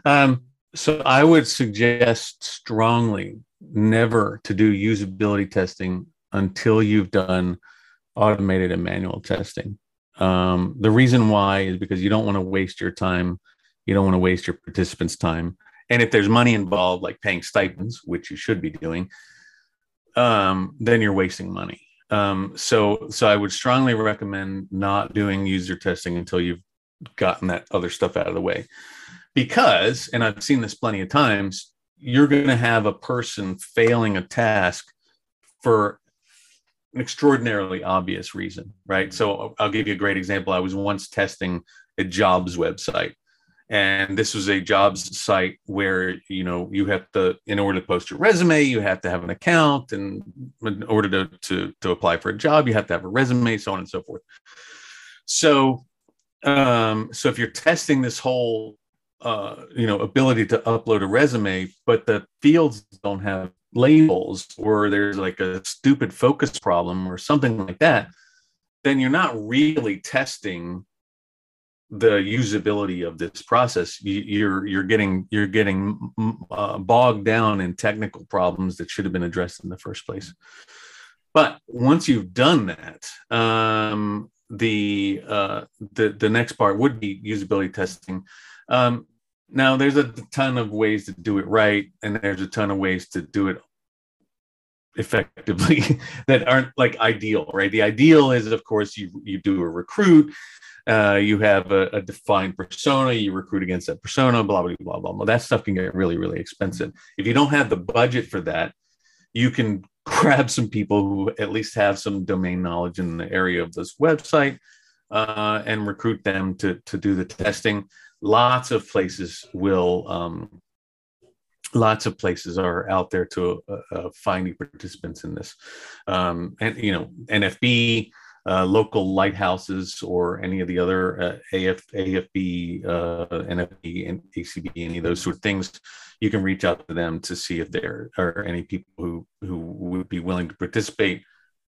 Um, so I would suggest strongly never to do usability testing until you've done automated and manual testing. Um, the reason why is because you don't want to waste your time. You don't want to waste your participants' time. And if there's money involved, like paying stipends, which you should be doing, um, then you're wasting money. Um, so, so I would strongly recommend not doing user testing until you've gotten that other stuff out of the way, because, and I've seen this plenty of times, you're going to have a person failing a task for an extraordinarily obvious reason, right? So I'll give you a great example. I was once testing a jobs website and this was a jobs site where you know you have to in order to post your resume you have to have an account and in order to to, to apply for a job you have to have a resume so on and so forth so um so if you're testing this whole uh you know ability to upload a resume but the fields don't have labels or there's like a stupid focus problem or something like that, then you're not really testing the usability of this process. You're you're getting you're getting uh, bogged down in technical problems that should have been addressed in the first place. But once you've done that um, the uh, the the next part would be usability testing um, now there's a ton of ways to do it right and there's a ton of ways to do it effectively that aren't like ideal, right? The ideal is, of course, you you do a recruit, uh, you have a, a, defined persona, you recruit against that persona, blah blah blah blah blah. That stuff can get really really expensive. If you don't have the budget for that, you can grab some people who at least have some domain knowledge in the area of this website uh, and recruit them to to do the testing. Lots of places will um, lots of places are out there to uh, uh, finding participants in this. Um, and you know nfb uh, local lighthouses or any of the other uh, AF, afb uh, nfb and acb any of those sort of things you can reach out to them to see if there are any people who who would be willing to participate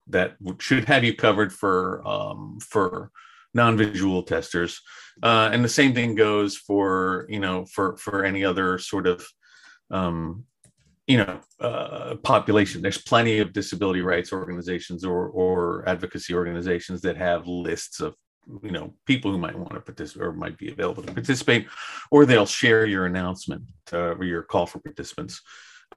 that should have you covered for um, for non-visual testers uh, and the same thing goes for you know for for any other sort of um, you know uh, population. There's plenty of disability rights organizations or or advocacy organizations that have lists of you know people who might want to participate or might be available to participate, or they'll share your announcement uh, or your call for participants.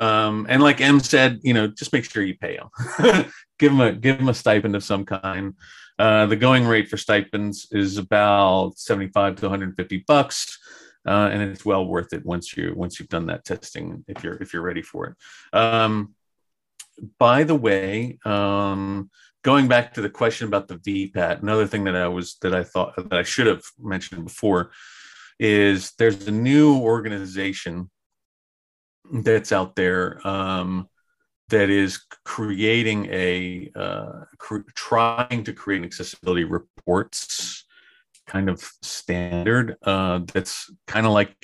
Um, and like M said, you know, just make sure you pay them. give them a give them a stipend of some kind. Uh, the going rate for stipends is about 75 to 150 bucks uh, and it's well worth it once you once you've done that testing if you're if you're ready for it. Um, by the way, um, going back to the question about the VPAT, another thing that I was that I thought that I should have mentioned before is there's a new organization that's out there um, that is creating a uh, cr- trying to create an accessibility reports kind of standard uh, that's kind of like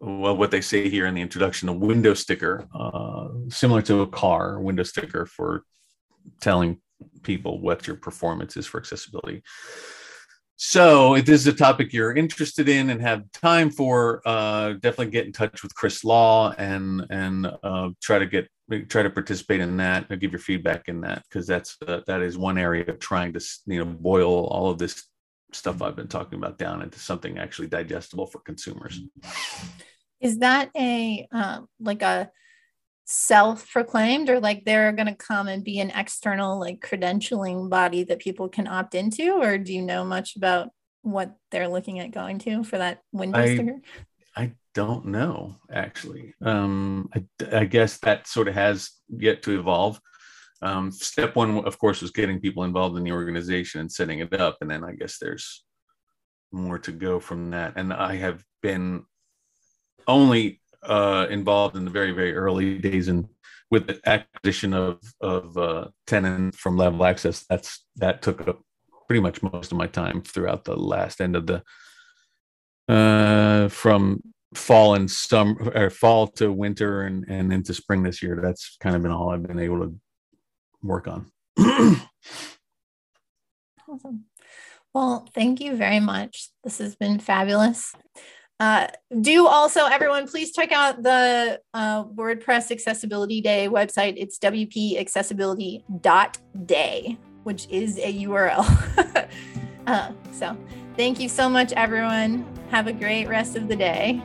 well, what they say here in the introduction, a window sticker, uh, similar to a car window sticker for telling people what your performance is for accessibility. So, if this is a topic you're interested in and have time for, uh, definitely get in touch with Chris Law and and uh, try to get try to participate in that. and give your feedback in that because that's uh, that is one area of trying to you know boil all of this stuff I've been talking about down into something actually digestible for consumers. Is that a um, like a self-proclaimed or like they're going to come and be an external like credentialing body that people can opt into or do you know much about what they're looking at going to for that window I, sticker? I don't know actually. Um, I, I guess that sort of has yet to evolve um, step one of course was getting people involved in the organization and setting it up and then i guess there's more to go from that and i have been only uh, involved in the very very early days and with the acquisition of of uh, Tenon from level access that's that took up pretty much most of my time throughout the last end of the uh, from fall and summer or fall to winter and, and into spring this year that's kind of been all i've been able to work on. awesome. Well, thank you very much. This has been fabulous. Uh, do also, everyone, please check out the uh, WordPress Accessibility Day website. It's wpaccessibility.day, which is a URL. uh, so, thank you so much, everyone. Have a great rest of the day.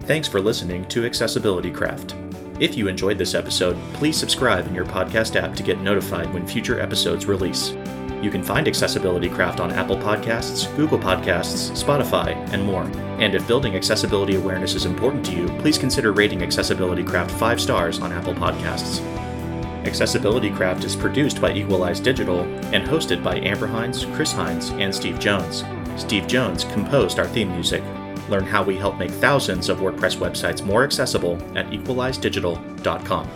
Thanks for listening to Accessibility Craft. If you enjoyed this episode, please subscribe in your podcast app to get notified when future episodes release. You can find Accessibility Craft on Apple Podcasts, Google Podcasts, Spotify, and more. And if building accessibility awareness is important to you, please consider rating Accessibility Craft 5 stars on Apple Podcasts. Accessibility Craft is produced by Equalize Digital and hosted by Amber Hines, Chris Hines, and Steve Jones. Steve Jones composed our theme music. Learn how we help make thousands of WordPress websites more accessible at equalizedigital.com.